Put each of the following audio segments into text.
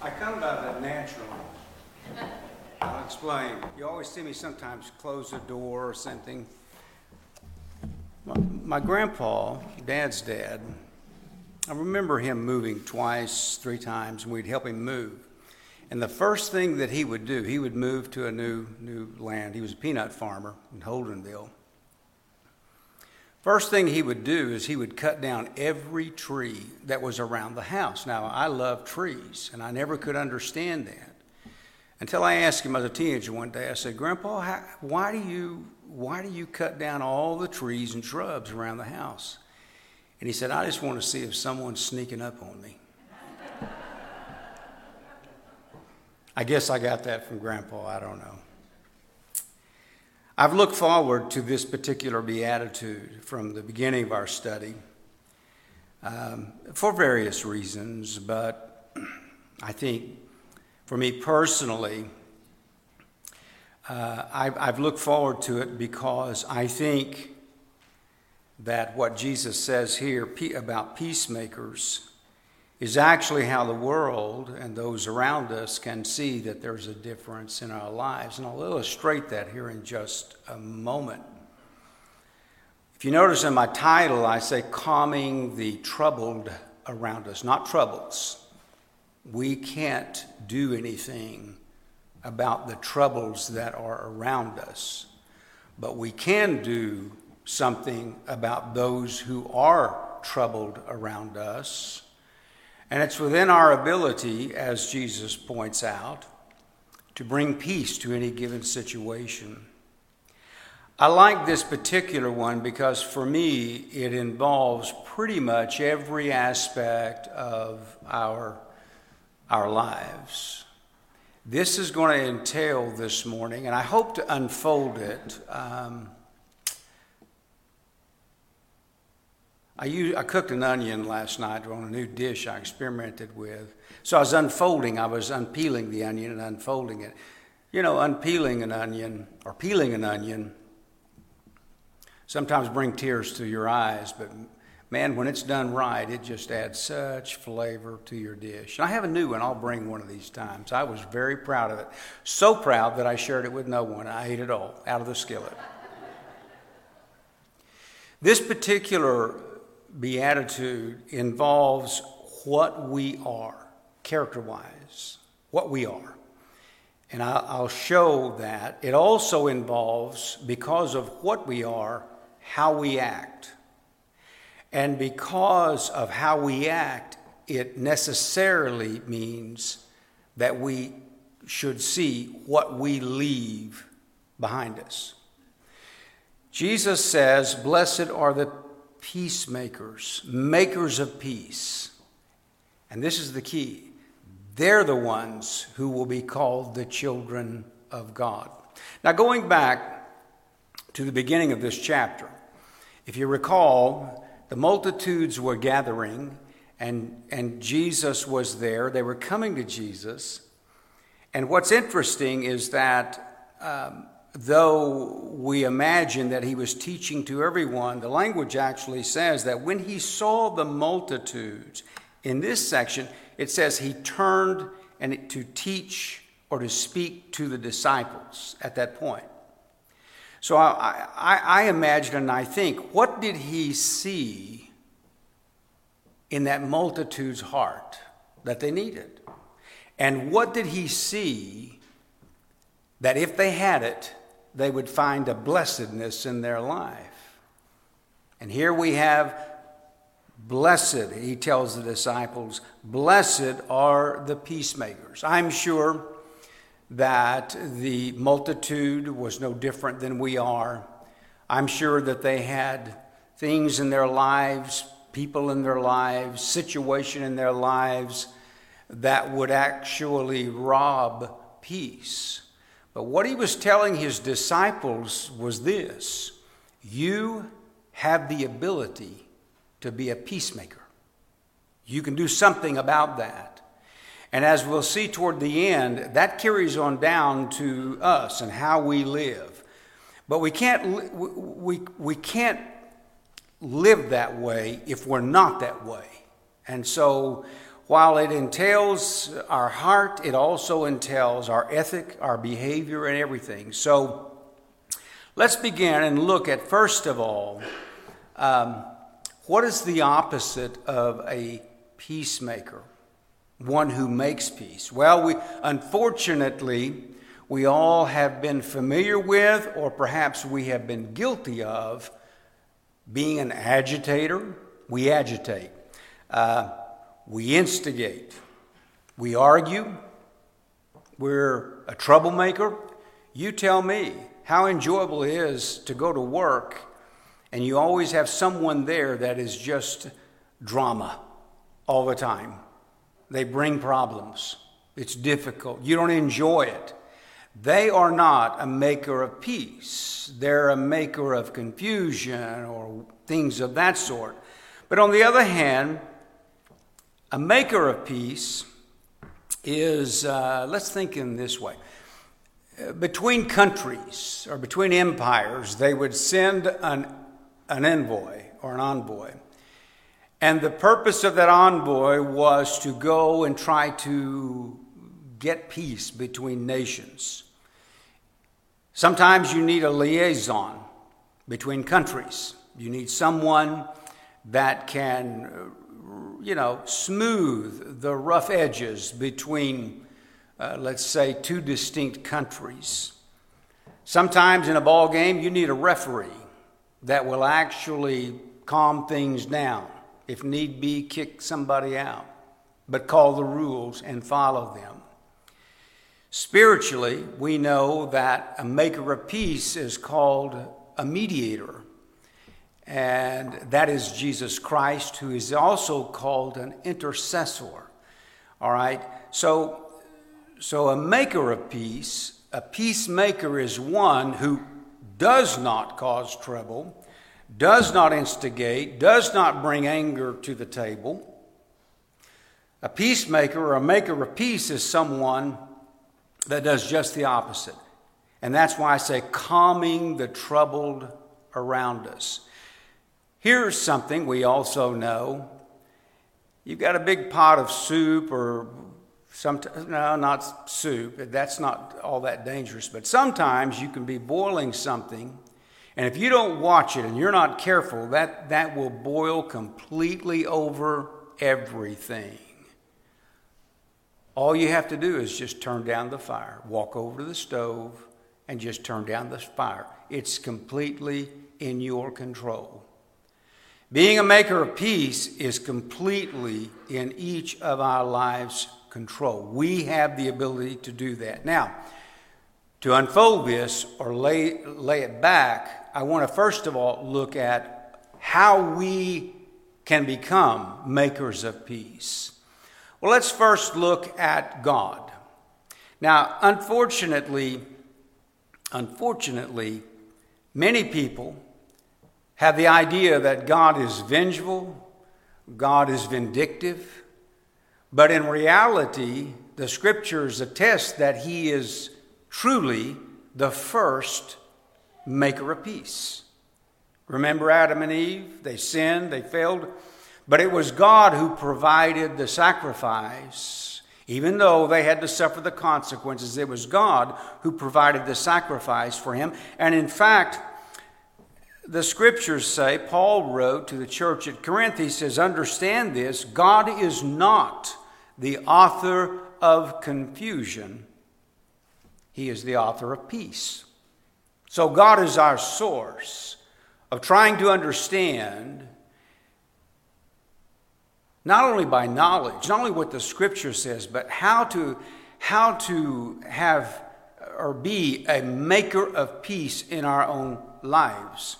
I come about that naturally. I'll explain. You always see me sometimes close a door or something. My, my grandpa, dad's dad, I remember him moving twice, three times, and we'd help him move. And the first thing that he would do, he would move to a new, new land. He was a peanut farmer in Holdenville. First thing he would do is he would cut down every tree that was around the house. Now, I love trees, and I never could understand that until I asked him as a teenager one day. I said, "Grandpa, how, why do you why do you cut down all the trees and shrubs around the house?" And he said, "I just want to see if someone's sneaking up on me." I guess I got that from Grandpa. I don't know. I've looked forward to this particular beatitude from the beginning of our study um, for various reasons, but I think for me personally, uh, I've, I've looked forward to it because I think that what Jesus says here about peacemakers is actually how the world and those around us can see that there's a difference in our lives. And I'll illustrate that here in just a moment. If you notice in my title, I say calming the troubled around us, not troubles. We can't do anything about the troubles that are around us, but we can do something about those who are troubled around us and it's within our ability, as Jesus points out, to bring peace to any given situation. I like this particular one because for me it involves pretty much every aspect of our, our lives. This is going to entail this morning, and I hope to unfold it. Um, I, used, I cooked an onion last night on a new dish I experimented with. So I was unfolding, I was unpeeling the onion and unfolding it. You know, unpeeling an onion or peeling an onion sometimes bring tears to your eyes, but man, when it's done right, it just adds such flavor to your dish. And I have a new one, I'll bring one of these times. I was very proud of it. So proud that I shared it with no one. I ate it all out of the skillet. This particular beatitude involves what we are, character wise, what we are. And I'll show that. It also involves, because of what we are, how we act. And because of how we act, it necessarily means that we should see what we leave behind us. Jesus says, Blessed are the peacemakers, makers of peace. And this is the key they're the ones who will be called the children of God. Now, going back to the beginning of this chapter, if you recall, the multitudes were gathering and, and Jesus was there. They were coming to Jesus. And what's interesting is that um, though we imagine that he was teaching to everyone, the language actually says that when he saw the multitudes, in this section, it says he turned and to teach or to speak to the disciples at that point. So I, I, I imagine and I think, what did he see in that multitude's heart that they needed? And what did he see that if they had it, they would find a blessedness in their life. And here we have blessed, he tells the disciples, blessed are the peacemakers. I'm sure that the multitude was no different than we are. I'm sure that they had things in their lives, people in their lives, situation in their lives that would actually rob peace. But what he was telling his disciples was this you have the ability to be a peacemaker. You can do something about that. And as we'll see toward the end, that carries on down to us and how we live. But we can't, we, we can't live that way if we're not that way. And so, while it entails our heart, it also entails our ethic, our behavior, and everything. So let's begin and look at, first of all, um, what is the opposite of a peacemaker? One who makes peace. Well, we unfortunately we all have been familiar with, or perhaps we have been guilty of, being an agitator. We agitate. Uh, we instigate. We argue. We're a troublemaker. You tell me how enjoyable it is to go to work and you always have someone there that is just drama all the time. They bring problems. It's difficult. You don't enjoy it. They are not a maker of peace. They're a maker of confusion or things of that sort. But on the other hand, a maker of peace is, uh, let's think in this way. Between countries or between empires, they would send an, an envoy or an envoy. And the purpose of that envoy was to go and try to get peace between nations. Sometimes you need a liaison between countries. You need someone that can you know, smooth the rough edges between, uh, let's say, two distinct countries. Sometimes in a ball game, you need a referee that will actually calm things down. If need be, kick somebody out, but call the rules and follow them. Spiritually, we know that a maker of peace is called a mediator and that is Jesus Christ, who is also called an intercessor. All right? So, so a maker of peace, a peacemaker is one who does not cause trouble, does not instigate, does not bring anger to the table. A peacemaker or a maker of peace is someone that does just the opposite. And that's why I say calming the troubled around us. Here's something we also know. You've got a big pot of soup or some no, not soup. That's not all that dangerous, but sometimes you can be boiling something and if you don't watch it and you're not careful, that, that will boil completely over everything. All you have to do is just turn down the fire, walk over to the stove, and just turn down the fire. It's completely in your control. Being a maker of peace is completely in each of our lives' control. We have the ability to do that. Now, to unfold this or lay, lay it back, I want to first of all look at how we can become makers of peace. Well, let's first look at God. Now, unfortunately, unfortunately, many people have the idea that God is vengeful, God is vindictive, but in reality, the scriptures attest that He is truly the first maker of peace. Remember Adam and Eve? They sinned, they failed, but it was God who provided the sacrifice. Even though they had to suffer the consequences, it was God who provided the sacrifice for him. And in fact, the scriptures say, Paul wrote to the church at Corinth, he says, Understand this, God is not the author of confusion, He is the author of peace. So God is our source of trying to understand not only by knowledge, not only what the scripture says, but how to, how to have or be a maker of peace in our own lives.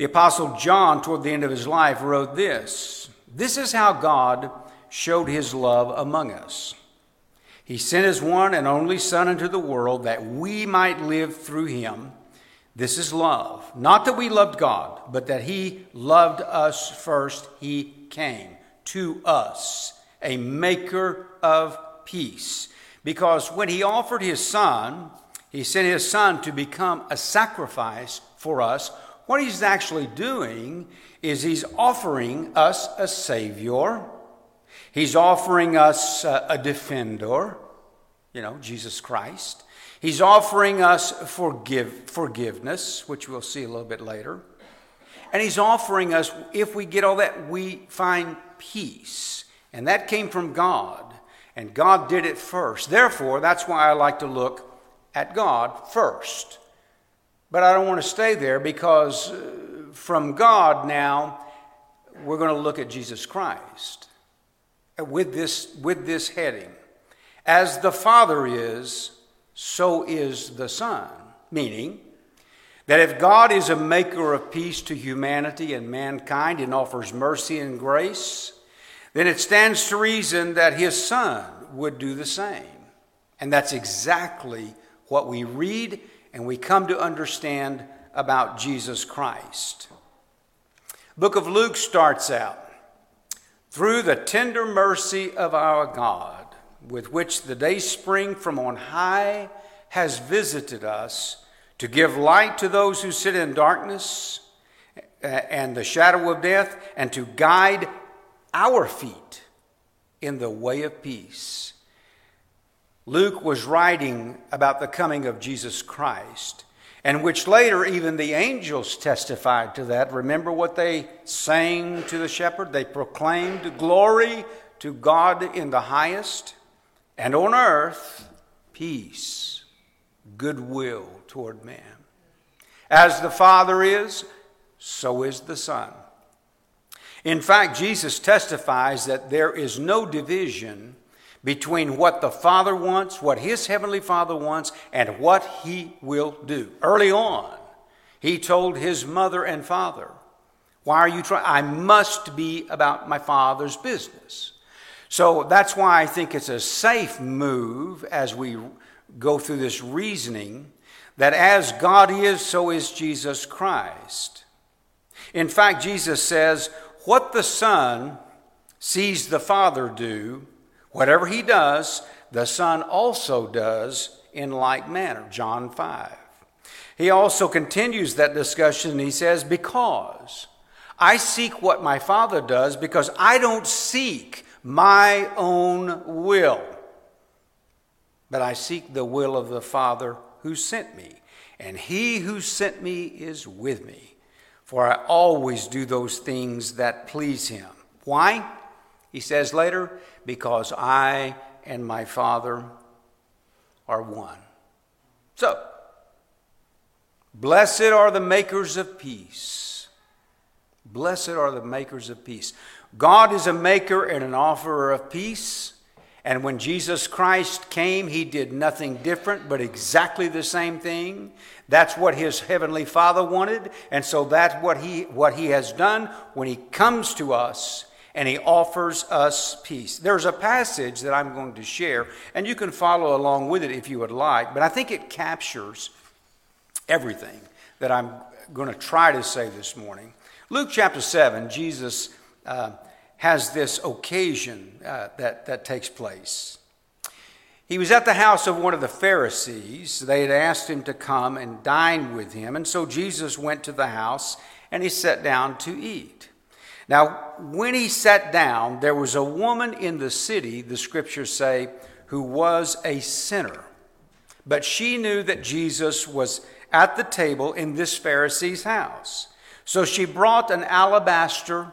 The Apostle John, toward the end of his life, wrote this This is how God showed his love among us. He sent his one and only Son into the world that we might live through him. This is love. Not that we loved God, but that he loved us first. He came to us, a maker of peace. Because when he offered his Son, he sent his Son to become a sacrifice for us what he's actually doing is he's offering us a Savior, He's offering us uh, a defender, you know, Jesus Christ. He's offering us forgive, forgiveness, which we'll see a little bit later. And he's offering us, if we get all that, we find peace. And that came from God. And God did it first. Therefore, that's why I like to look at God first. But I don't want to stay there because uh, from God now, we're going to look at Jesus Christ with this, with this heading. As the Father is, so is the Son. Meaning that if God is a maker of peace to humanity and mankind and offers mercy and grace, then it stands to reason that his Son would do the same. And that's exactly what we read and we come to understand about Jesus Christ. Book of Luke starts out through the tender mercy of our God, with which the day spring from on high has visited us to give light to those who sit in darkness and the shadow of death, and to guide our feet in the way of peace. Luke was writing about the coming of Jesus Christ and which later even the angels testified to that. Remember what they sang to the shepherd? They proclaimed glory to God in the highest, and on earth, peace, goodwill toward man. As the Father is, so is the Son. In fact, Jesus testifies that there is no division between what the Father wants, what His Heavenly Father wants, and what He will do. Early on, He told His mother and father, Why are you trying? I must be about my Father's business. So that's why I think it's a safe move as we go through this reasoning that as God is, so is Jesus Christ. In fact, Jesus says, What the Son sees the Father do, Whatever he does, the Son also does in like manner. John 5. He also continues that discussion. and He says, Because I seek what my Father does, because I don't seek my own will, but I seek the will of the Father who sent me. And he who sent me is with me, for I always do those things that please him. Why? He says later, because I and my Father are one. So, blessed are the makers of peace. Blessed are the makers of peace. God is a maker and an offerer of peace. And when Jesus Christ came, he did nothing different but exactly the same thing. That's what his heavenly Father wanted, and so that's what he what he has done when he comes to us and he offers us peace. There's a passage that I'm going to share, and you can follow along with it if you would like, but I think it captures everything that I'm going to try to say this morning. Luke chapter 7, Jesus uh, has this occasion uh, that, that takes place. He was at the house of one of the Pharisees. They had asked him to come and dine with him, and so Jesus went to the house and he sat down to eat. Now, when he sat down, there was a woman in the city, the scriptures say, who was a sinner. But she knew that Jesus was at the table in this Pharisee's house. So she brought an alabaster,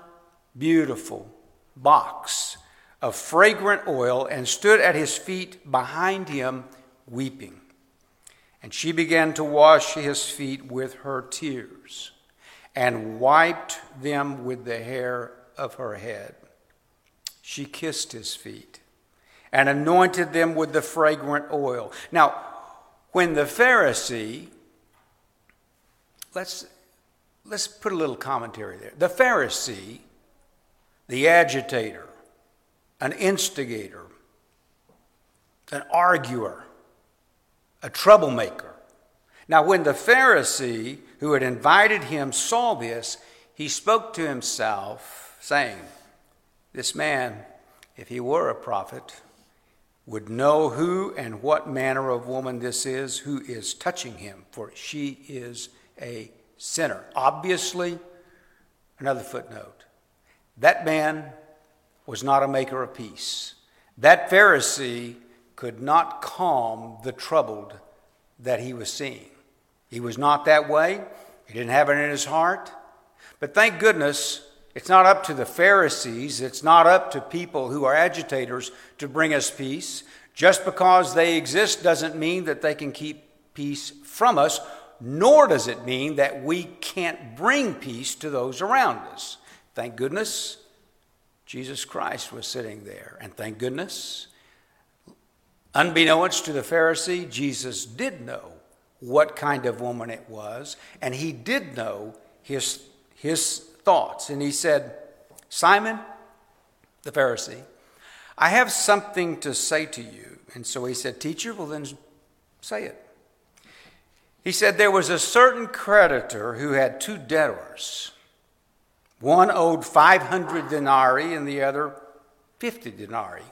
beautiful box of fragrant oil and stood at his feet behind him, weeping. And she began to wash his feet with her tears and wiped them with the hair of her head. She kissed his feet and anointed them with the fragrant oil. Now, when the Pharisee, let's, let's put a little commentary there. The Pharisee, the agitator, an instigator, an arguer, a troublemaker. Now, when the Pharisee who had invited him saw this, he spoke to himself, saying, This man, if he were a prophet, would know who and what manner of woman this is who is touching him, for she is a sinner. Obviously, another footnote that man was not a maker of peace. That Pharisee could not calm the troubled that he was seeing. He was not that way. He didn't have it in his heart. But thank goodness it's not up to the Pharisees, it's not up to people who are agitators to bring us peace. Just because they exist doesn't mean that they can keep peace from us, nor does it mean that we can't bring peace to those around us. Thank goodness Jesus Christ was sitting there. And thank goodness, unbeknownst to the Pharisee, Jesus did know what kind of woman it was, and he did know his, his thoughts. And he said, Simon, the Pharisee, I have something to say to you. And so he said, Teacher, well then say it. He said, There was a certain creditor who had two debtors. One owed 500 denarii and the other 50 denarii.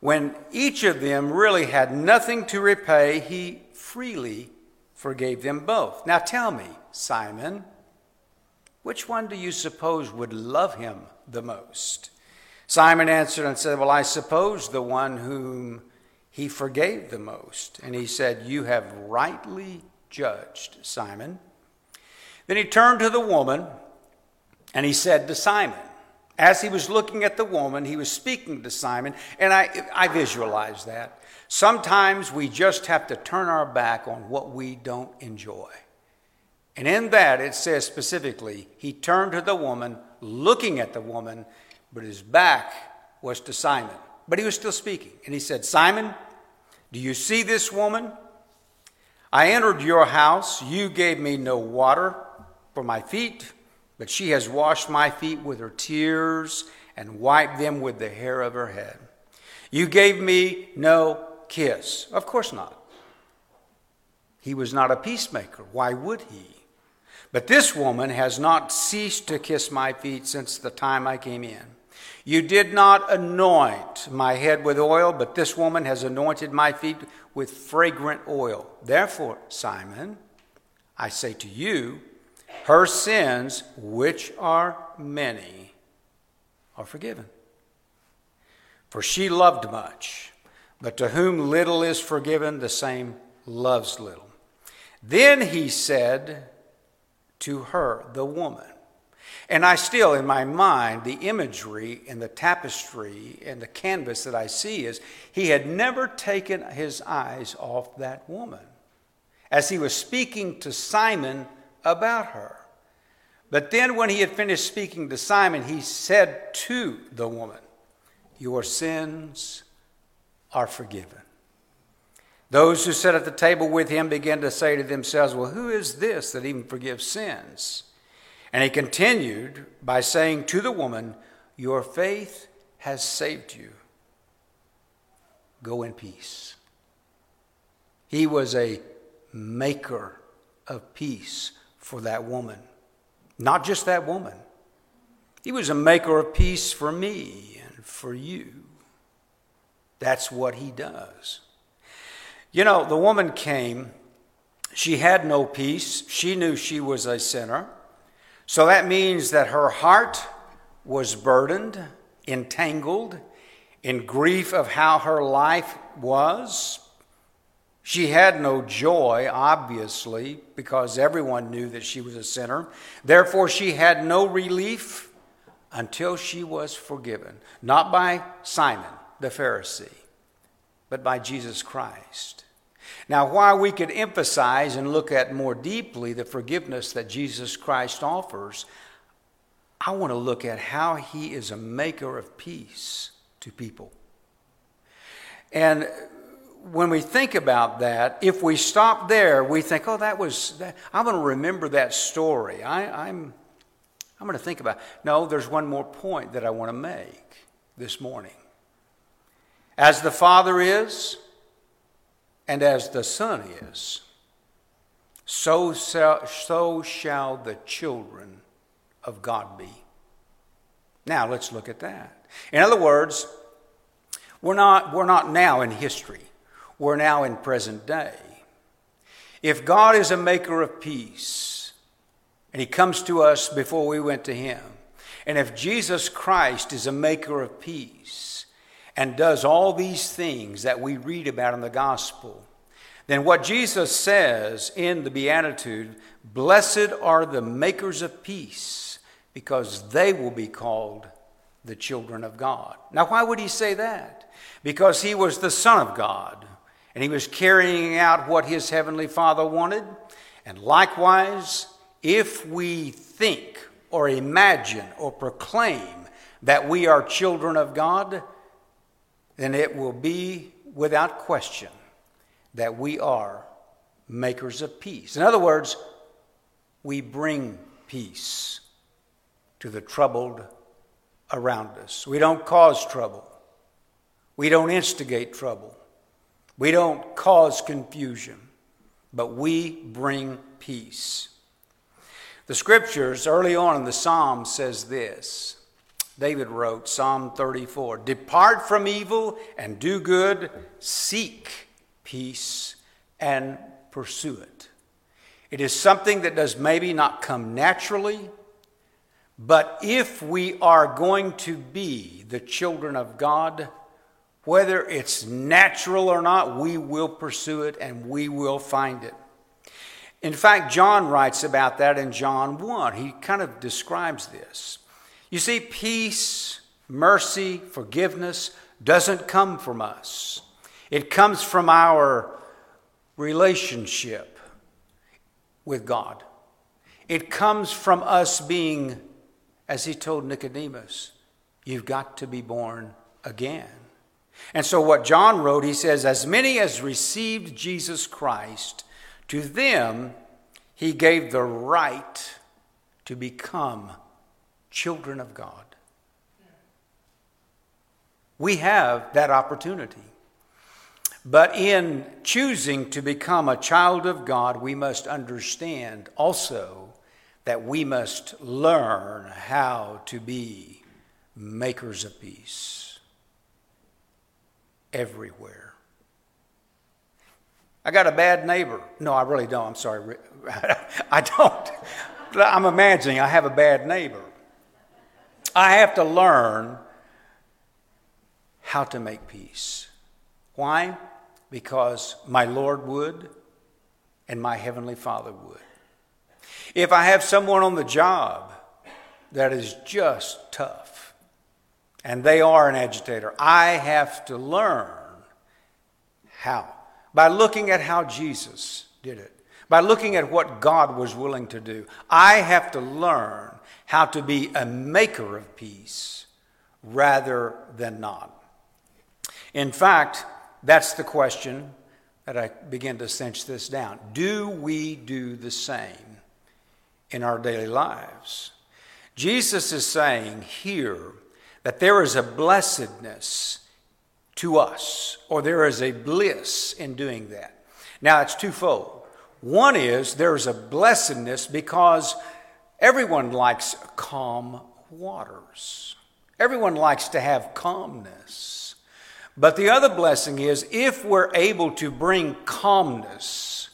When each of them really had nothing to repay, he freely forgave them both. Now tell me, Simon, which one do you suppose would love him the most? Simon answered and said, Well, I suppose the one whom he forgave the most. And he said, You have rightly judged, Simon. Then he turned to the woman and he said to Simon, as he was looking at the woman, he was speaking to Simon, and I, I visualize that. Sometimes we just have to turn our back on what we don't enjoy. And in that, it says specifically, he turned to the woman, looking at the woman, but his back was to Simon. But he was still speaking. And he said, Simon, do you see this woman? I entered your house. You gave me no water for my feet, but she has washed my feet with her tears and wiped them with the hair of her head. You gave me no kiss. Of course not. He was not a peacemaker. Why would he? But this woman has not ceased to kiss my feet since the time I came in. You did not anoint my head with oil, but this woman has anointed my feet with fragrant oil. Therefore, Simon, I say to you, her sins, which are many, are forgiven. For she loved much, but to whom little is forgiven, the same loves little. Then he said, to her, the woman. And I still, in my mind, the imagery and the tapestry and the canvas that I see is he had never taken his eyes off that woman as he was speaking to Simon about her. But then, when he had finished speaking to Simon, he said to the woman, Your sins are forgiven. Those who sat at the table with him began to say to themselves, Well, who is this that even forgives sins? And he continued by saying to the woman, Your faith has saved you. Go in peace. He was a maker of peace for that woman. Not just that woman, he was a maker of peace for me and for you. That's what he does. You know, the woman came. She had no peace. She knew she was a sinner. So that means that her heart was burdened, entangled in grief of how her life was. She had no joy, obviously, because everyone knew that she was a sinner. Therefore, she had no relief until she was forgiven. Not by Simon, the Pharisee, but by Jesus Christ. Now, while we could emphasize and look at more deeply the forgiveness that Jesus Christ offers, I want to look at how he is a maker of peace to people. And when we think about that, if we stop there, we think, oh, that was, that. I'm going to remember that story. I, I'm, I'm going to think about it. No, there's one more point that I want to make this morning. As the Father is, and as the Son is, so so shall the children of God be. Now let's look at that. In other words, we're not, we're not now in history, we're now in present day. If God is a maker of peace, and He comes to us before we went to Him, And if Jesus Christ is a maker of peace and does all these things that we read about in the gospel, then what Jesus says in the Beatitude, blessed are the makers of peace, because they will be called the children of God. Now, why would he say that? Because he was the Son of God, and he was carrying out what his heavenly Father wanted. And likewise, if we think or imagine or proclaim that we are children of God, then it will be without question that we are makers of peace. In other words, we bring peace to the troubled around us. We don't cause trouble. We don't instigate trouble. We don't cause confusion, but we bring peace. The scriptures early on in the Psalm says this. David wrote Psalm 34 Depart from evil and do good, seek peace and pursue it. It is something that does maybe not come naturally, but if we are going to be the children of God, whether it's natural or not, we will pursue it and we will find it. In fact, John writes about that in John 1. He kind of describes this. You see, peace, mercy, forgiveness doesn't come from us, it comes from our relationship with God. It comes from us being, as he told Nicodemus, you've got to be born again. And so, what John wrote, he says, As many as received Jesus Christ, to them, he gave the right to become children of God. We have that opportunity. But in choosing to become a child of God, we must understand also that we must learn how to be makers of peace everywhere. I got a bad neighbor. No, I really don't. I'm sorry. I don't. I'm imagining I have a bad neighbor. I have to learn how to make peace. Why? Because my Lord would and my Heavenly Father would. If I have someone on the job that is just tough and they are an agitator, I have to learn how by looking at how Jesus did it, by looking at what God was willing to do. I have to learn how to be a maker of peace rather than not. In fact, that's the question that I begin to cinch this down. Do we do the same in our daily lives? Jesus is saying here that there is a blessedness to us, or there is a bliss in doing that. Now, it's twofold. One is there's a blessedness because everyone likes calm waters, everyone likes to have calmness. But the other blessing is if we're able to bring calmness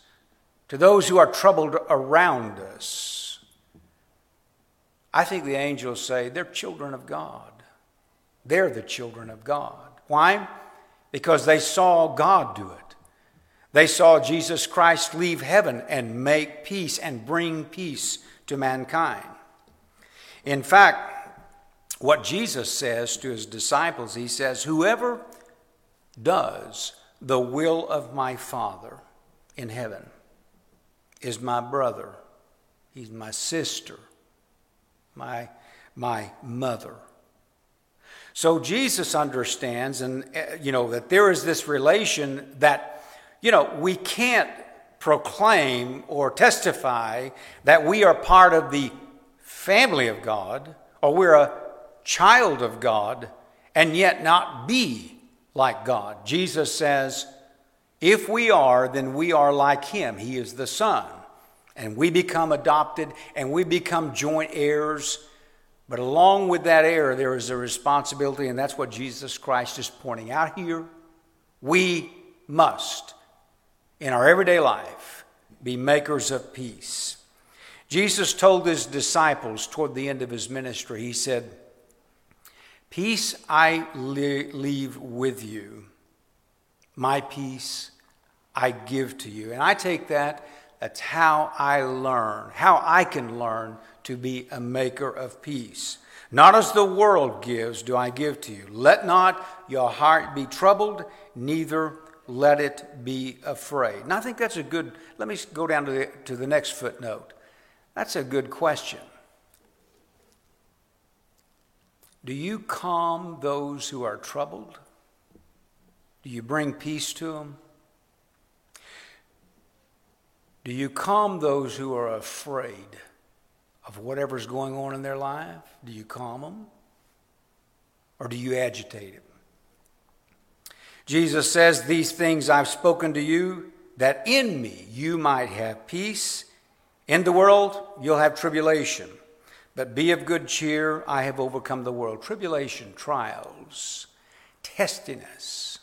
to those who are troubled around us, I think the angels say they're children of God. They're the children of God. Why? Because they saw God do it. They saw Jesus Christ leave heaven and make peace and bring peace to mankind. In fact, what Jesus says to his disciples, he says, Whoever does the will of my Father in heaven is my brother, he's my sister, my, my mother. So Jesus understands, and uh, you know, that there is this relation that, you know, we can't proclaim or testify that we are part of the family of God or we're a child of God and yet not be like God. Jesus says, if we are, then we are like Him. He is the Son. And we become adopted and we become joint heirs but along with that error, there is a responsibility, and that's what Jesus Christ is pointing out here. We must, in our everyday life, be makers of peace. Jesus told his disciples toward the end of his ministry, He said, Peace I leave with you, my peace I give to you. And I take that, that's how I learn, how I can learn to be a maker of peace. Not as the world gives, do I give to you. Let not your heart be troubled, neither let it be afraid. And I think that's a good, let me go down to the, to the next footnote. That's a good question. Do you calm those who are troubled? Do you bring peace to them? Do you calm those who are afraid of whatever's going on in their life? Do you calm them? Or do you agitate them? Jesus says, These things I've spoken to you, that in me you might have peace. In the world you'll have tribulation, but be of good cheer. I have overcome the world. Tribulation, trials, testiness.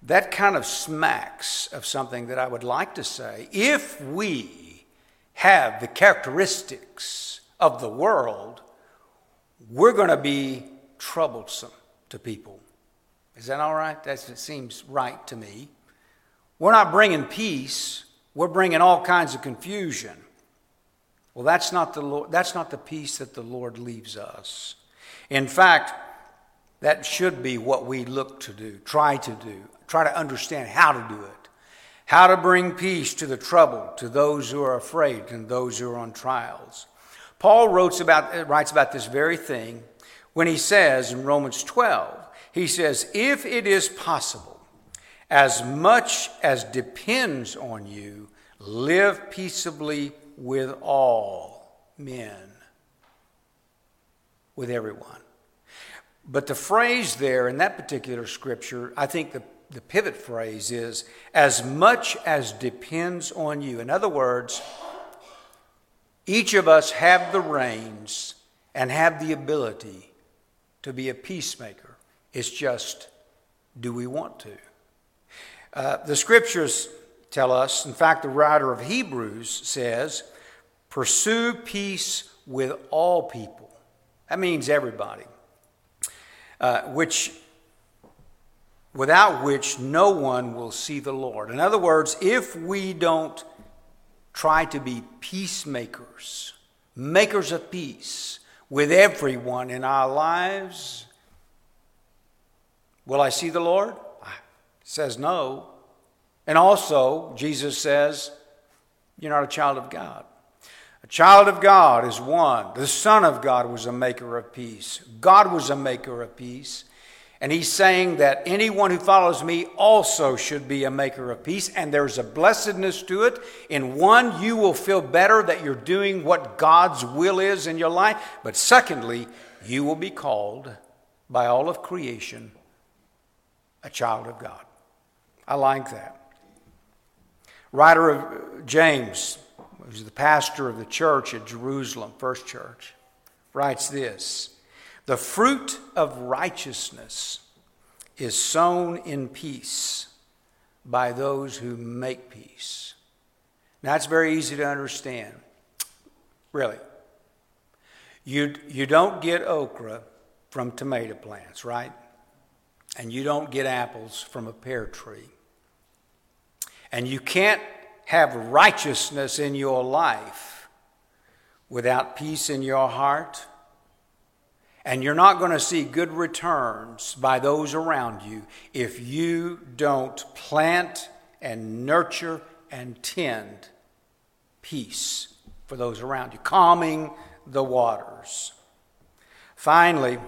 That kind of smacks of something that I would like to say. If we have the characteristics of the world, we're going to be troublesome to people. Is that all right? That seems right to me. We're not bringing peace, we're bringing all kinds of confusion. Well, that's not the, Lord, that's not the peace that the Lord leaves us. In fact, that should be what we look to do, try to do, try to understand how to do it. How to bring peace to the troubled, to those who are afraid, and those who are on trials. Paul about, writes about this very thing when he says in Romans 12, he says, If it is possible, as much as depends on you, live peaceably with all men, with everyone. But the phrase there in that particular scripture, I think the, the pivot phrase is, as much as depends on you. In other words, each of us have the reins and have the ability to be a peacemaker. It's just, do we want to? Uh, the scriptures tell us, in fact, the writer of Hebrews says, pursue peace with all people. That means everybody. Uh, which, without which no one will see the Lord. In other words, if we don't try to be peacemakers, makers of peace with everyone in our lives, Will I see the Lord? says no. And also, Jesus says, You're not a child of God. A child of God is one. The Son of God was a maker of peace. God was a maker of peace. And he's saying that anyone who follows me also should be a maker of peace. And there's a blessedness to it. In one, you will feel better that you're doing what God's will is in your life. But secondly, you will be called by all of creation a child of God. I like that. Writer of James, who's the pastor of the church at Jerusalem, First Church, writes this The fruit of righteousness is sown in peace by those who make peace. Now, that's very easy to understand. Really. You, you don't get okra from tomato plants, right? And you don't get apples from a pear tree. And you can't have righteousness in your life without peace in your heart. And you're not going to see good returns by those around you if you don't plant and nurture and tend peace for those around you, calming the waters. Finally,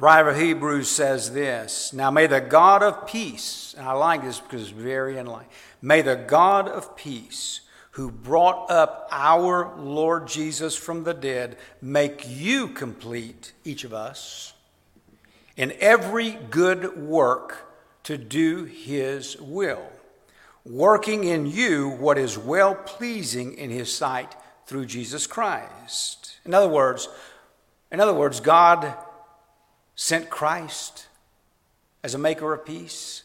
writer of Hebrews says this Now may the God of peace, and I like this because it's very enlightening, may the God of peace, who brought up our Lord Jesus from the dead, make you complete, each of us, in every good work to do his will, working in you what is well pleasing in his sight through Jesus Christ. In other words, in other words, God sent Christ as a maker of peace.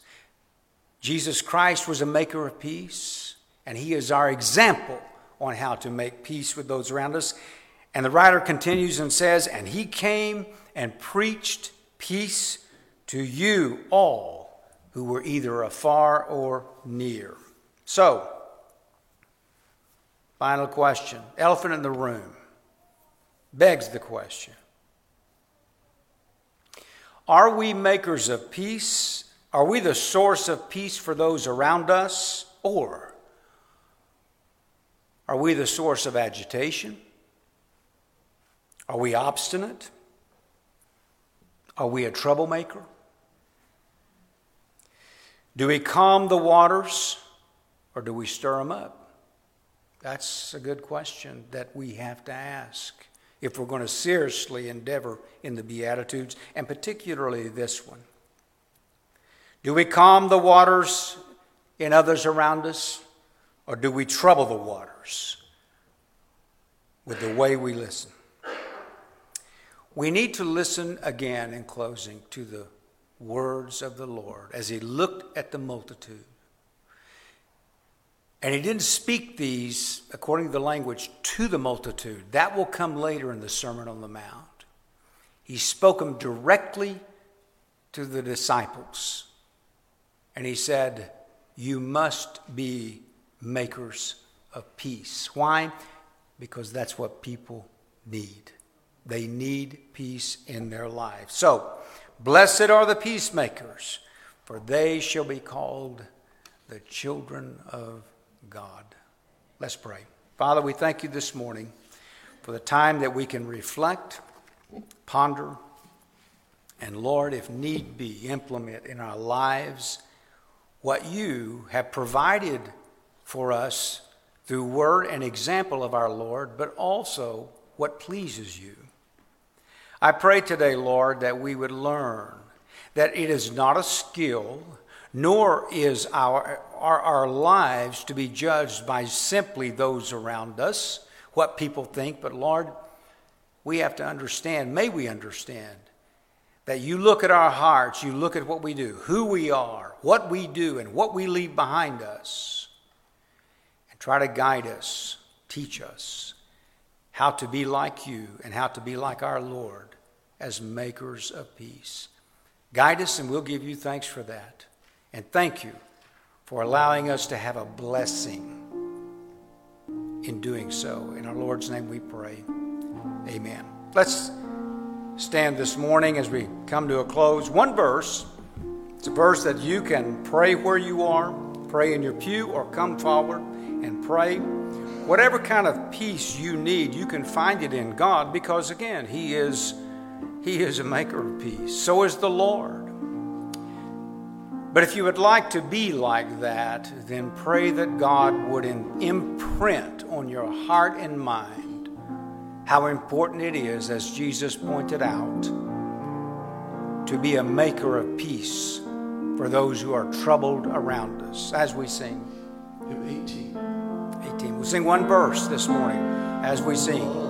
Jesus Christ was a maker of peace, and he is our example on how to make peace with those around us. And the writer continues and says, And he came and preached peace to you all who were either afar or near. So, final question elephant in the room begs the question Are we makers of peace? Are we the source of peace for those around us? Or are we the source of agitation? Are we obstinate? Are we a troublemaker? Do we calm the waters or do we stir them up? That's a good question that we have to ask if we're going to seriously endeavor in the Beatitudes, and particularly this one. Do we calm the waters in others around us, or do we trouble the waters with the way we listen? We need to listen again in closing to the words of the Lord as he looked at the multitude. And he didn't speak these, according to the language, to the multitude. That will come later in the Sermon on the Mount. He spoke them directly to the disciples. And he said, You must be makers of peace. Why? Because that's what people need. They need peace in their lives. So, blessed are the peacemakers, for they shall be called the children of God. Let's pray. Father, we thank you this morning for the time that we can reflect, ponder, and Lord, if need be, implement in our lives what you have provided for us through word and example of our Lord, but also what pleases you. I pray today, Lord, that we would learn that it is not a skill, nor is our, our, our lives to be judged by simply those around us, what people think, but Lord, we have to understand, may we understand, that you look at our hearts, you look at what we do, who we are, what we do, and what we leave behind us, and try to guide us, teach us how to be like you and how to be like our Lord as makers of peace. Guide us, and we'll give you thanks for that. And thank you for allowing us to have a blessing in doing so. In our Lord's name we pray. Amen. Let's stand this morning as we come to a close. One verse. It's a verse that you can pray where you are, pray in your pew, or come forward and pray. Whatever kind of peace you need, you can find it in God because, again, He is he is a maker of peace. So is the Lord. But if you would like to be like that, then pray that God would imprint on your heart and mind how important it is, as Jesus pointed out, to be a maker of peace for those who are troubled around us. As we sing. 18. 18. We'll sing one verse this morning as we sing.